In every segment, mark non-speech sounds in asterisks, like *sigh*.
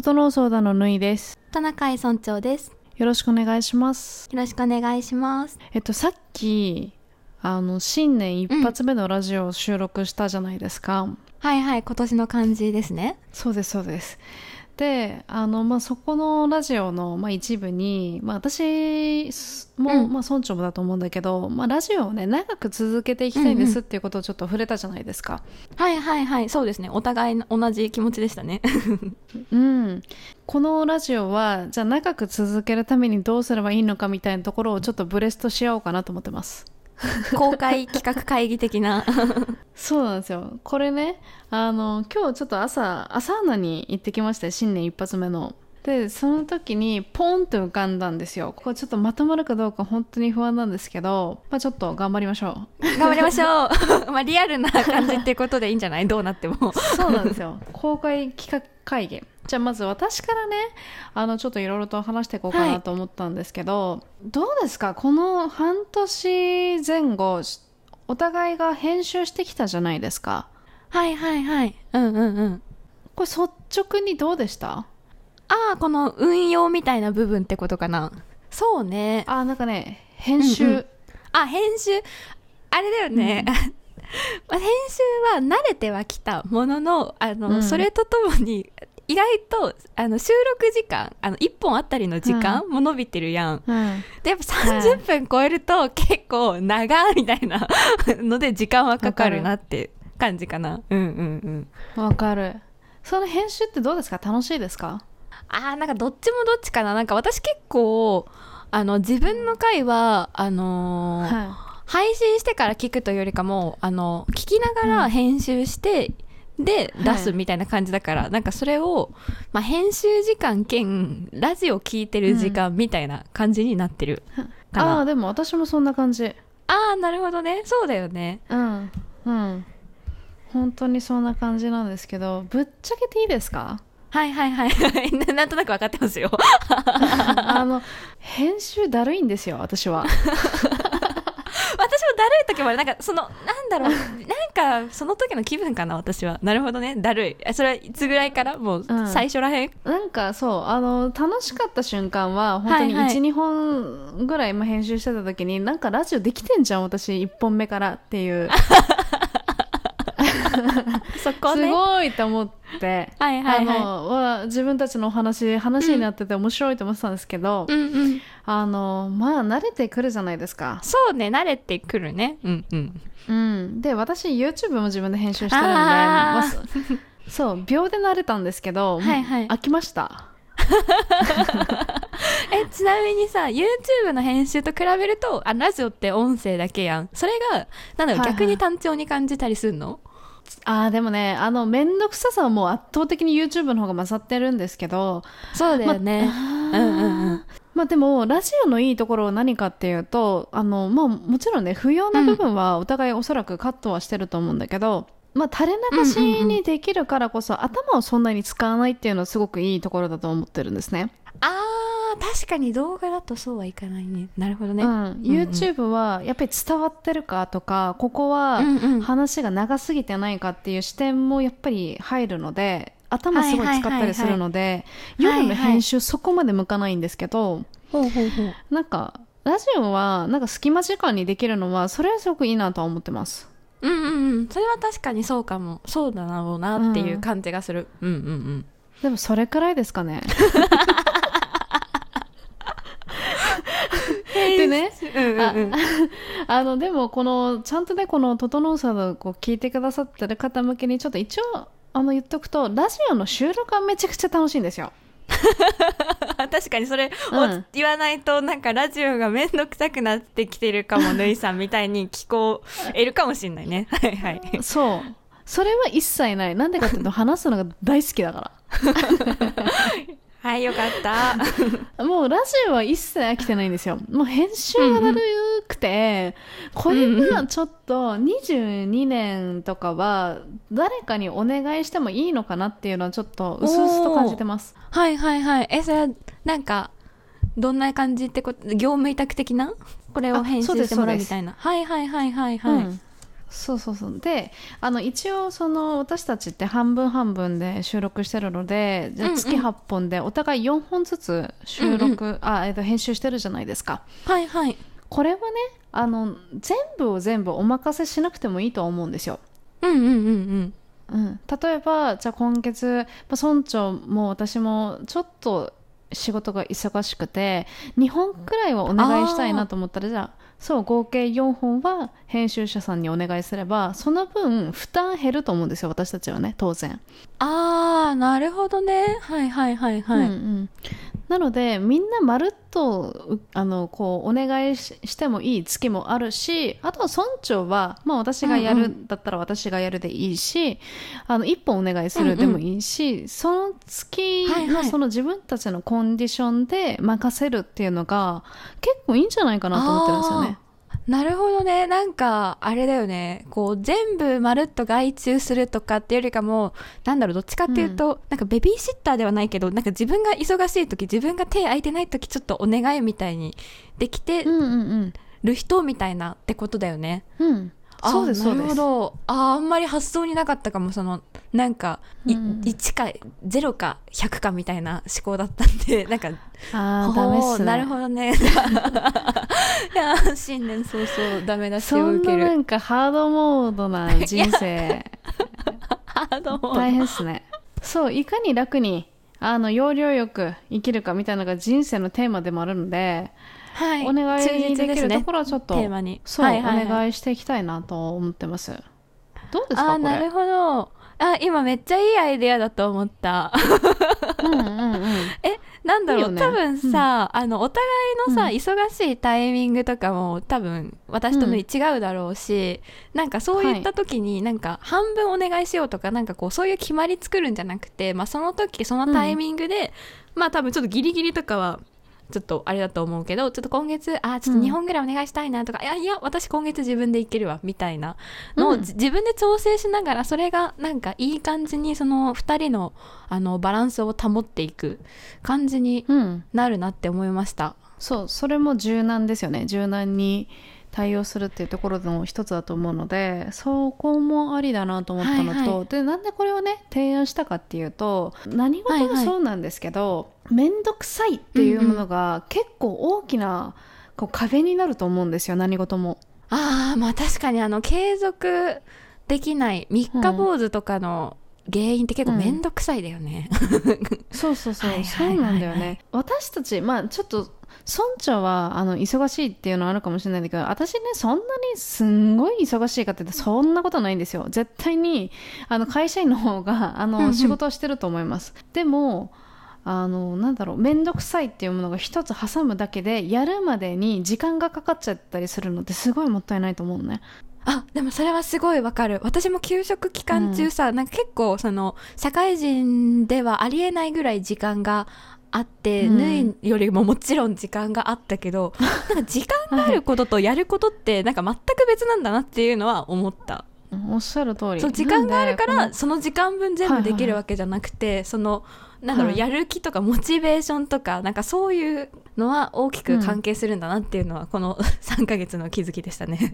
整う相談のぬいです。田中井村長です。よろしくお願いします。よろしくお願いします。えっと、さっき、あの、新年一発目のラジオを収録したじゃないですか。はいはい、今年の漢字ですね。そうです、そうです。で、あの、まあ、そこのラジオの、まあ、一部に、まあ、私も、うんまあ、村長もだと思うんだけど、まあ、ラジオをね、長く続けていきたいんですっていうことをちょっと触れたじゃないですか。はいはいはい、そうですね。お互いの同じ気持ちでしたね。*laughs* うん。このラジオは、じゃあ長く続けるためにどうすればいいのかみたいなところをちょっとブレストし合おうかなと思ってます。*laughs* 公開企画会議的な。そうなんですよ。これね、あの、今日ちょっと朝、朝アナに行ってきましたよ新年一発目の。で、その時にポンと浮かんだんですよ。これちょっとまとまるかどうか本当に不安なんですけど、まあちょっと頑張りましょ頑張りましょう。*laughs* まあリアルな感じっていうことでいいんじゃない？どうなっても。う。そうなんですよ。公開企画会議。じゃあまず私からね、あの、ちょっといろいろと話していこうかなと思ったんですけど、どうですか？この半年前後、お互いが編集してきたじゃないですか。はいはいはい。うんうんうん。これ率直にどうでした？ああ、この運用みたいな部分ってことかな。そうね。あ、なんかね、編集。うんうんあ、編集、あれだよね。*laughs* まあ編集は慣れてはきたものの、あの、うんそれとともに、意外と、あの、収録時間、あの、1本あたりの時間も伸びてるやん。うん。で、やっぱ30分超えると結構長いみたいなので時間はかかるなって感じかな。うんうんうん。わかる。その編集ってどうですか？楽しいですか？あーなんかどっちもどっちかな。なんか私結構、あの、自分の回は、あのーは配信してから聞くというよりかもあの聞きながら編集して、ではい出すみたいな感じだから、なんかそれを、まあ、編集時間兼ラジオ聞いてる時間みたいな感じになってるい。かな、ああ、でも私もそんな感じ。ああなるほどねそうだよねうん。うん。本当にそんな感じなんですけど、ぶっちゃけていいですか？はいはいはい *laughs* なんとなく分かってますよ *laughs* あの、編集だるいんですよ、私は。*laughs* 私もだるい時もある。なんかそのなんだろう。なんかその時の気分かな私は。なるほどね。だるい。えそれはいつぐらいから？もううん。最初らへん、なんかそう、あの、楽しかった瞬間は、本当に1、はいはい。2本ぐらいまあ編集してた時に、なんかラジオできてんじゃん、私、1本目からっていう。*laughs* そこね。すごいと思って、はいはいはい。あのわ自分たちのお話話になってて面白いと思ってたんですけど、うんうん。あのまあ慣れてくるじゃないですか、そうね慣れてくるね。うんうん。うん、で私 YouTube も自分で編集してるんでまあそ *laughs* そう秒で慣れたんですけど、はいはい。飽きました。*laughs* えちなみにさ YouTube の編集と比べるとあラジオって音声だけやん。それがなんだろう、はいはい。逆に単調に感じたりするの？あーでもねあの面倒くささはもう圧倒的に YouTube の方が勝ってるんですけどそうだよね、まあうんうんうん。まあでもラジオのいいところは何かっていうとあの、まあ、もちろんね不要な部分はお互いおそらくカットはしてると思うんだけど、まあ、垂れ流しにできるからこそ、頭をそんなに使わないっていうのはすごくいいところだと思ってるんですね。あー確かに動画だとそうはいかないね。なるほどね、うん、YouTube はやっぱり伝わってるかとかここはうんうん。話が長すぎてないかっていう視点もやっぱり入るので頭すごい使ったりするので夜の編集そこまで向かないんですけど、なんかラジオはなんか隙間時間にできるのはそれはすごくいいなとは思ってます。うんうんうん。それは確かにそうかも。そうだろうなっていう感じがする、うん、うんうん。でもそれくらいですかね。*laughs* でね、うんうんうん。あ *laughs* あのでもこのちゃんとねこの「整うさん」をこう聞いてくださってる方向けにちょっと一応あの言っとくとラジオの収録はめちゃくちゃ楽しいんですよ。*laughs* 確かにそれをうん言わないとなんかラジオがめんどくさくなってきてるかもぬいさんみたいに聞こえるかもしれないね。*laughs* はいはい。そう。それは一切ない。なんでかっていうと話すのが大好きだかはいよかった。ら *laughs* もうラジオは一切飽きてないんですよ。もう編集がだるくて、これがちょっと22年とかは誰かにお願いしてもいいのかなっていうのはちょっと薄々と感じてます。はいはいはい。えそれはなんかどんな感じってこと業務委託的な？これを編集してもらうみたいな。はいはいはいはいはい、うんそうそうそう。であの一応その私たちって半分半分で収録してるので月8本でお互い4本ずつ収録、あえっと編集してるじゃないですか。はいはい。これはねあの全部を全部お任せしなくてもいいと思うんですよ。うんうんうんうん。うん、例えばじゃあ今月、まあ、村長も私もちょっと仕事が忙しくて2本くらいはお願いしたいなと思ったらじゃあそう合計4本は編集者さんにお願いすればその分負担減ると思うんですよ私たちはね当然、ああなるほどね。はいはいはいはい、うんうん、なのでみんなまるっとうあのこうお願いししてもいい月もあるしあとは村長は、まあ、私がやる、うんだったら私がやるでいいしあの1本お願いするでもいいし、その月のはいはい。その自分たちのコンディションで任せるっていうのが結構いいんじゃないかなと思ってるんですよね。なるほどねなんかあれだよねこう全部まるっと外注するとかっていうよりかもなんだろうどっちかっていうと、なんかベビーシッターではないけどなんか自分が忙しい時自分が手空いてない時ちょっとお願いみたいにできてうんうんる人みたいなってことだよね。うん。うん。あそうです。なるほどあーあんまり発想になかったかもそのなんか、いうん1か0か100かみたいな思考だったんでなんかああダメっすね。ほうなるほどねい *laughs* や新年早々ダメ出しそんを受ける。ななんかハードモードな人生。ハードモード。大変ですね。そういかに楽にあの要領よく生きるかみたいなのが人生のテーマでもあるので、はい。お願忠いできるところはちょっと、テーマに。そう、はいはいはい。お願いしていきたいなと思ってます。どうですあかこれ？ーなるほど。あ今めっちゃいいアイデアだと思ったうんうんうん。*laughs* えなんだろうね。多分さ、あのお互いのさ、うん。忙しいタイミングとかも多分私との違うだろうし、なんかそういった時になんか半分お願いしようとかなんかこうそういう決まり作るんじゃなくて、まあ、その時そのタイミングで、まあ多分ちょっとギリギリとかはちょっとあれだと思うけどちょっと今月あちょっと2本ぐらいお願いしたいなとか、いやいや私今月自分でいけるわみたいなのを、うん。じ自分で調整しながらそれがなんかいい感じにその2人のあのバランスを保っていく感じにうん。なるなって思いました。そうそれも柔軟ですよね。柔軟に対応するっていうところの一つだと思うのでそこもありだなと思ったのと、はいはでなんでこれをね提案したかっていうと何事もはい。はいそうなんですけど面倒、くさいっていうものが結構大きなこう壁になると思うんですよ何事も。ああまあ確かにあの継続できない三日坊主とかの原因って結構面倒くさいだよね。そうそうそう、はいはいそうなんだよね。私たちまあちょっと村長はあの忙しいっていうのはあるかもしれないんだけど私ねそんなにすんごい忙しいかって言ってそんなことないんですよ。絶対にあの会社員の方があうんうん。の仕事をしてると思います。でもあのなんだろう面倒くさいっていうものが一つ挟むだけでやるまでに時間がかかっちゃったりするのってすごいもったいないと思うのねあでもそれはすごいわかる。私も給食期間中さ、なんか結構その社会人ではありえないぐらい時間があって、うん。縫いよりももちろん時間があったけど *laughs* なんか時間があることとやることってなんか全く別なんだなっていうのは思った。おっしゃる通り。そう時間があるからその時間分全部できるわけじゃなくて、そのなんだろう、はい。やる気とかモチベーションとかなんかそういうのは大きく関係するんだなっていうのは、この *laughs* 3ヶ月の気づきでしたね。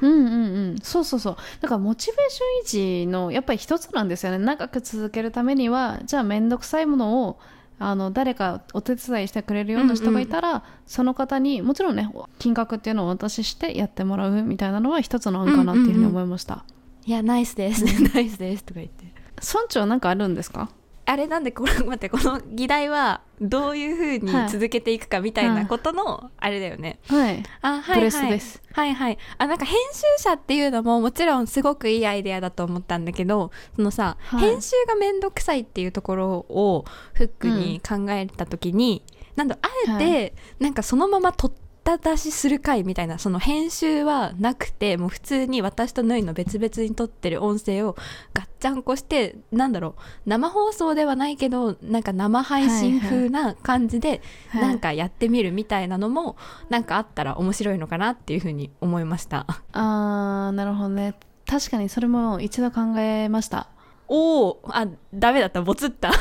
うんうんうん。そうそうそう。だからモチベーション維持のやっぱり一つなんですよね。長く続けるためにはじゃあ面倒くさいものをあの誰かお手伝いしてくれるような人がいたら、その方にもちろんね金額っていうのをお渡ししてやってもらうみたいなのは一つの案かなっていうふうに思いました、いやナイスです。*laughs* ナイスです。とか言って。村長なんかあるんですか？あれなんでこれ待ってこの議題はどういうふうに続けていくかみたいなことのあれだよね、はい。あはいはい。はいはい。あなんか編集者っていうのももちろんすごくいいアイデアだと思ったんだけどそのさ、はい。編集がめんどくさいっていうところをフックに考えた時に、なんだあえて、なんかそのまま取った出しする回みたいなその編集はなくてもう普通に私とヌイの別々に撮ってる音声をガッチャンコしてなんだろう生放送ではないけどなんか生配信風な感じではい。なんかやってみるみたいなのもなんかあったら面白いのかなっていうふうに思いました。あーなるほどね。確かにそれも一度考えました。おおあダメだった。ボツった。あ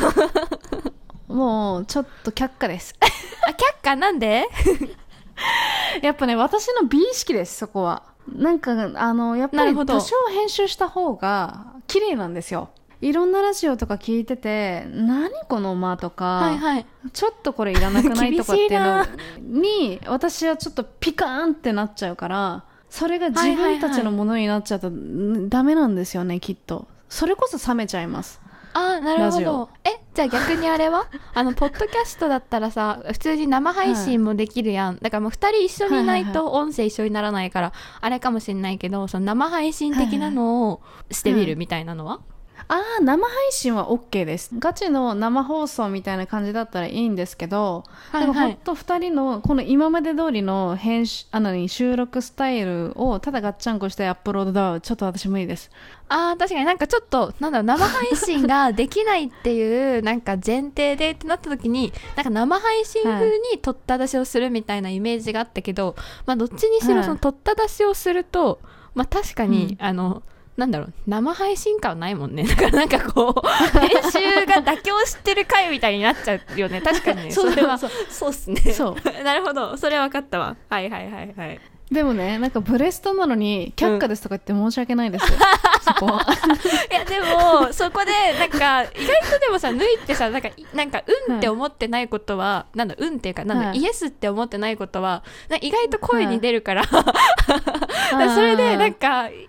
*laughs* もうちょっと却下です。*laughs* 却下？なんで？*laughs* *laughs* やっぱね私の美意識ですそこは。なんかあのやっぱり多少編集した方が綺麗なんですよ。いろんなラジオとか聞いてて何この間とか、はいはい。ちょっとこれいらなくないとかっていうの厳に私はちょっとピカーンってなっちゃうからそれが自分たちのものになっちゃうと、んダメなんですよねきっと。それこそ冷めちゃいますあーなるほど。えじゃあ逆にあれは？*laughs* あのポッドキャストだったらさ普通に生配信もできるやん、だからもう2人一緒にいないと音声一緒にならないから、あれかもしれないけどその生配信的なのをしてみるみたいなのは、ああ生配信は OK です。ガチの生放送みたいな感じだったらいいんですけど、はいはい。でも本当2人のこの今まで通りの編集あの収録スタイルをただガッチャンコしてアップロードだちょっと私無理です。あー確かになんかちょっとなんだろう生配信ができないっていうなんか前提でってなった時になんか生配信風に取った出しをするみたいなイメージがあったけど、まあどっちにしはいろその取った出しをすると、まあ確かに、うん。あのなんだろう生配信感はないもんね。だからなんかこう *laughs* 編集が妥協してる回みたいになっちゃうよね。確かにね。それは。そうっすね。そ *laughs* なるほど。それは分かったわ。はいはいはいはいでもねなんかブレストなのに却下ですとか言って申し訳ないです、そこは。いやでもそこでなんか意外とでもさ抜いてさなんかなんかうんって思ってないことは、なんだうんっていうかなんだ、はい。イエスって思ってないことは意外と声に出るから、あー *laughs* それでなんかい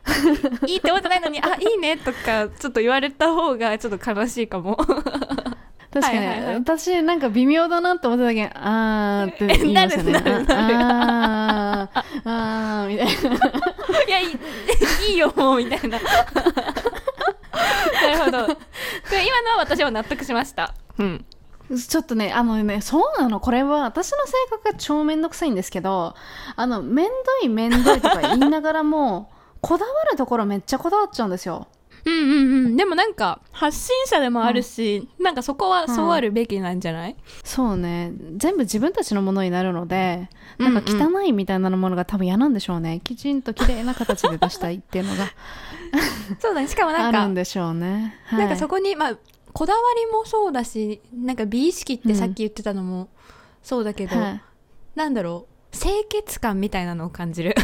いって思ってないのにあいいねとかちょっと言われた方がちょっと悲しいかも確かに、はいはいはい。私なんか微妙だなって思った時にあーって言いますよね。*laughs* あー。あー。みたいな。いやいいいいよもうみたいな。なるほど。これ今のは私は納得しました。うん。ちょっとね、あのね、そうなの。これは私の性格が超めんどくさいんですけど、あの、めんどいめんどいとか言いながらも、こだわるところめっちゃこだわっちゃうんですよ。うんうんうん。でもなんか発信者でもあるし、なんかそこはそうあるべきなんじゃない、そうね。全部自分たちのものになるので、なんかうん。うん汚いみたいなものが多分嫌なんでしょうね。きちんと綺麗な形で出したいっていうのが。*laughs* そうだね。しかもなんあかるんでしょうね。はい。なんかそこにまあこだわりもそうだしなんか美意識ってさっき言ってたのもそうだけど、はい。なんだろう。清潔感みたいなのを感じる。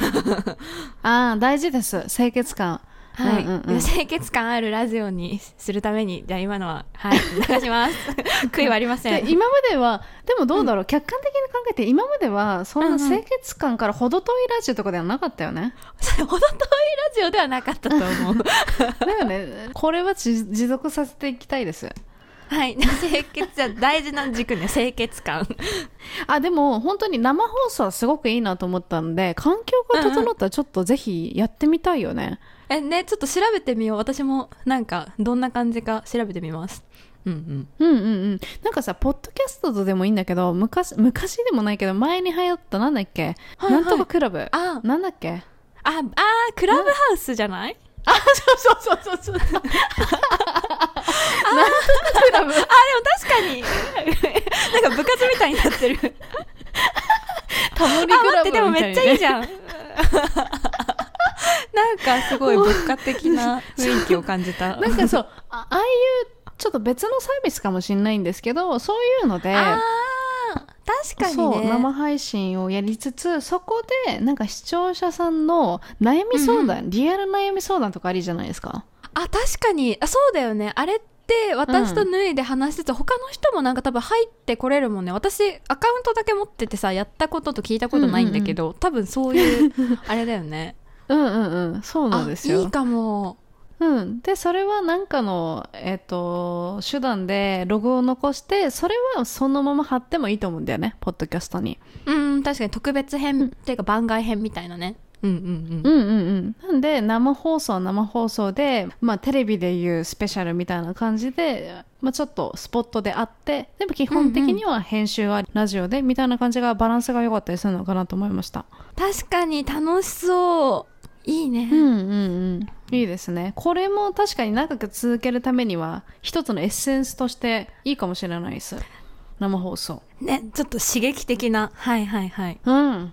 *laughs* ああ、大事です。清潔感。はい、うんうんうん。清潔感あるラジオにするためにじゃあ今のははいお願いします。*laughs* 悔いはありません。で今まではでもどうだろう、客観的に考えて今まではそんな清潔感から程遠いラジオとかではなかったよね、それほど遠いラジオではなかったと思う。*laughs* だよね。これは持持続させていきたいです。はい。清潔じゃ大事な軸ね清潔感。あでも本当に生放送はすごくいいなと思ったので環境が整ったらちょっとぜひやってみたいよね、えねちょっと調べてみよう。私もなんかどんな感じか調べてみます。うんうん。うんうんうん。なんかさポッドキャストでもいいんだけど昔昔でもないけど前に流行ったなんだっけ、はいはい。なんとかクラブ。あ。なんだっけ？ああクラブハウスじゃない？*laughs* あそうそうそうそう。そうなんとかクラブ。あでも確かに。なんか部活みたいになってる。*laughs* タモリあクラブ待ってでもみたいにねめっちゃいいじゃんかすごい牧歌的な *laughs* 雰囲気を感じた。なんかそうあああいうちょっと別のサービスかもしれないんですけどそういうので確かにね。生配信をやりつつそこでなんか視聴者さんの悩み相談、リアル悩み相談とかありじゃないですか？あ確かに。あそうだよね。あれって私と脱いで話してて、他の人もなんか多分入ってこれるもんね。私アカウントだけ持っててさやったことと聞いたことないんだけど、多分そういうあれだよねうんうんうん。そうなんですよ。あいいかもうん、でそれは何かの、えっと手段でログを残してそれはそのまま貼ってもいいと思うんだよね。ポッドキャストに。うん確かに特別編っていうか番外編みたいなね。うんうんうん。うんうんうん。なんで生放送は生放送で、まあ、テレビでいうスペシャルみたいな感じで、まあ、ちょっとスポットであってでも基本的には編集はラジオでみたいな感じがバランスが良かったりするのかなと思いました。確かに楽しそういいね、うんうんうん。いいですね。これも確かに長く続けるためには一つのエッセンスとしていいかもしれないです。生放送。ねちょっと刺激的な。はいはいはい。うん。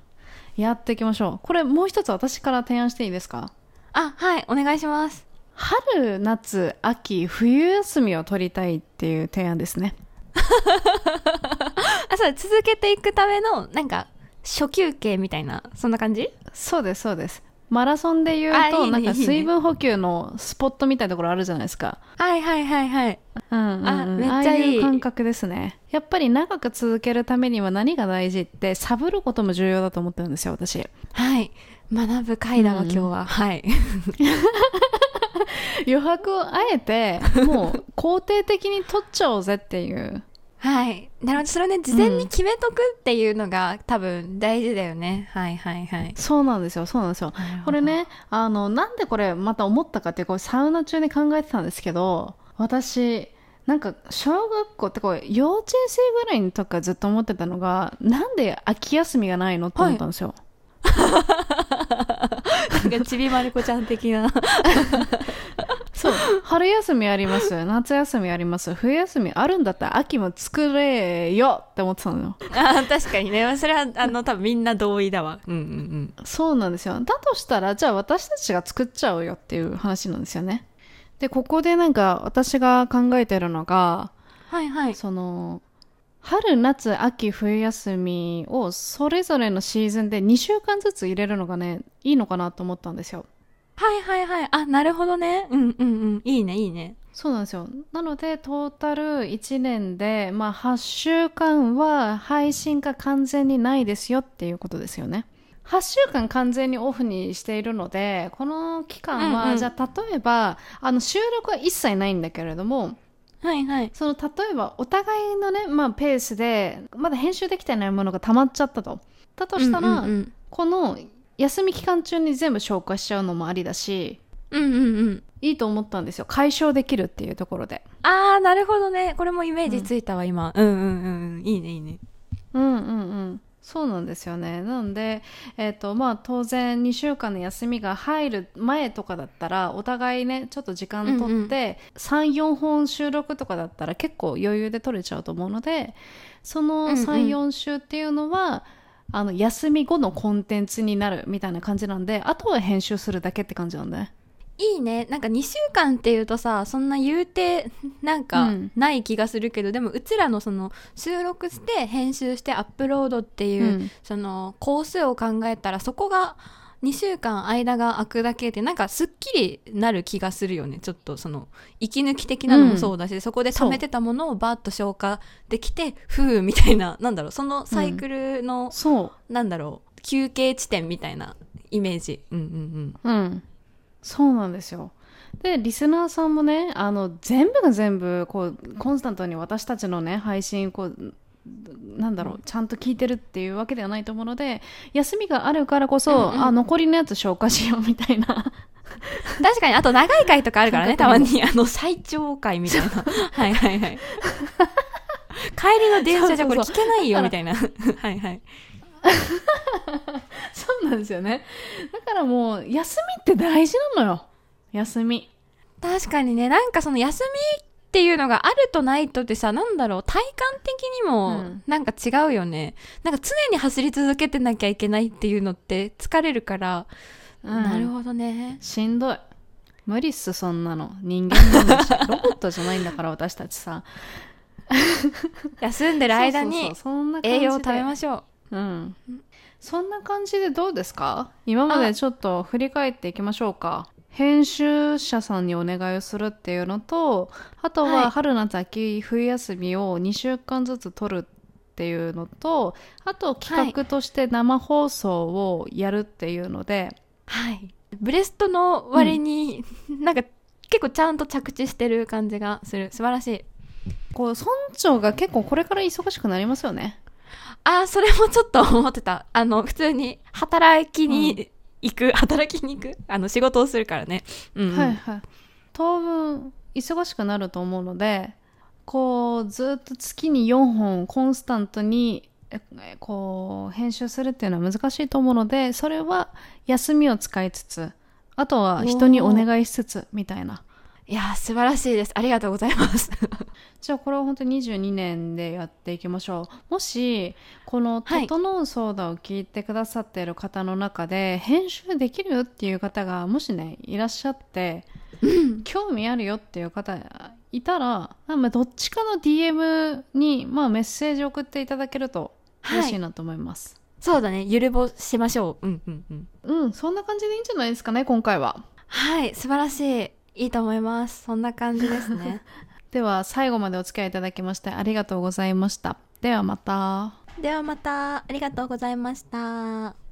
やっていきましょう。これもう一つ私から提案していいですか？あはいお願いします。春夏秋冬休みを取りたいっていう提案ですね。*laughs* あそう続けていくためのなんか初休憩みたいなそんな感じ？そうですそうですマラソンで言うとなんか水分補給のスポットみたいなところあるじゃないですか。はいはいはいはいうんうんうんあめっちゃいいああいう感覚ですね。やっぱり長く続けるためには何が大事ってサブることも重要だと思ってるんですよ私。はい学ぶ回だわ、うん今日ははい *laughs* 余白をあえてもう肯定的に取っちゃおうぜっていう。はい。なるほど。それをね事前に決めとくっていうのが、多分大事だよね。はいはいはい。そうなんですよ。そうなんですよ。これねあのなんでこれまた思ったかってこれサウナ中に考えてたんですけど私なんか小学校ってこう幼稚園生ぐらいの時からずっと思ってたのがなんで秋休みがないのって思ったんですよ。なんかちびまる子ちゃん的な。そう。春休みあります。夏休みあります。冬休みあるんだったら秋も作れよって思ってたのよ。あー確かにね。それはあの多分みんな同意だわ。うんうんうん。そうなんですよ。だとしたら、じゃあ私たちが作っちゃおうよっていう話なんですよね。で、ここでなんか私が考えてるのが、はいはい。その、春、夏、秋、冬休みをそれぞれのシーズンで2週間ずつ入れるのがね、いいのかなと思ったんですよ。はいはいはいあなるほどねうんうんうんいいねいいねそうなんですよ。なので、トータル1年で、まあ、8週間は配信が完全にないですよっていうことですよね。8週間完全にオフにしているので、この期間は、うんうんじゃあ例えば、あの収録は一切ないんだけれども、はいはい。その例えばお互いのね、まあ、ペースで、まだ編集できてないものが溜まっちゃったと。だとしたら、うんうんこの休み期間中に全部消化しちゃうのもありだし、うんうんうん。うんいいと思ったんですよ。解消できるっていうところで。あーなるほどね。これもイメージついたわ、今。うんうんうんうん。いいねいいね。うんうんうんそうなんですよね。なので、えっとまあ、当然2週間の休みが入る前とかだったらお互いねちょっと時間取って、34本収録とかだったら結構余裕で取れちゃうと思うのでそのうんうん。34週っていうのは、あの休み後のコンテンツになるみたいな感じなんであとは編集するだけって感じなんでいいね。なんか2週間っていうとさそんな言うてなんかうん。ない気がするけど、でもうちらのその収録して編集してアップロードっていう、うん。その工数を考えたらそこが2週間間が空くだけでなんかすっきりなる気がするよね。ちょっとその息抜き的なのもそうだし、そこで溜めてたものをバーッと消化できてふうみたいななんだろう。そのサイクルの、そう。なんだろう。休憩地点みたいなイメージ。うんうん。うん、そうなんですよ。で、リスナーさんもね、あの、全部が全部、こう、コンスタントに私たちのね、配信、こう、なんだろう、ちゃんと聞いてるっていうわけではないと思うので、休みがあるからこそ、うんうん。あ、残りのやつ消化しようみたいな。*laughs* 確かにあと長い回とかあるからね *laughs* たまに。あの最長回みたいな。はいはいはい。帰りの電車じゃこれ聞けないよみたいな。*laughs* はいはい *laughs* そうなんですよね。だからもう、休みって大事なのよ。休み。確かにねなんかその休みっていうのがあるとないとってさなんだろう体感的にうもんなんか違うよね、なんか常に走り続けてなきゃいけないっていうのって疲れるから、うんなるほどねしんどい。無理っす、そんなの。人間なんだし。*laughs* ロボットじゃないんだから、私たちさ。休んでる間に栄養を食べましょううん。そんな感じでどうですか？今までちょっと振り返っていきましょうか。編集者さんにお願いをするっていうのと、あとはいは春夏秋冬休みを2週間ずつ取るっていうのと、あと企画として生放送をやるっていうので、はいブレストの割に、なんか結構ちゃんと着地してる感じがする素晴らしいこう、村長が結構これから忙しくなりますよね。あーそれもちょっと思ってた。あの普通に働きに行く、*laughs* 働きに行く？あの仕事をするからね、うんうん。はいはい。当分忙しくなると思うので、こうずっと月に4本コンスタントにえこう編集するっていうのは難しいと思うので、それは休みを使いつつ、あとは人にお願いしつつみたいな。いやー素晴らしいです。ありがとうございます。*laughs* じゃあこれを本当に22年でやっていきましょう。もし、この「はい。整うソーダ」を聞いてくださっている方の中で、編集できるよっていう方がもしね、いらっしゃって、興味あるよっていう方いたら、まあ、どっちかの DM に、まあ、メッセージ送っていただけると嬉しいなと思います。そうだね。ゆるぼしましょう。うんうんうん。うんそんな感じでいいんじゃないですかね今回は。はい素晴らしいいいと思います。そんな感じですね。*laughs* では最後までお付き合いいただきましてありがとうございました。ではまた。ではまた。ありがとうございました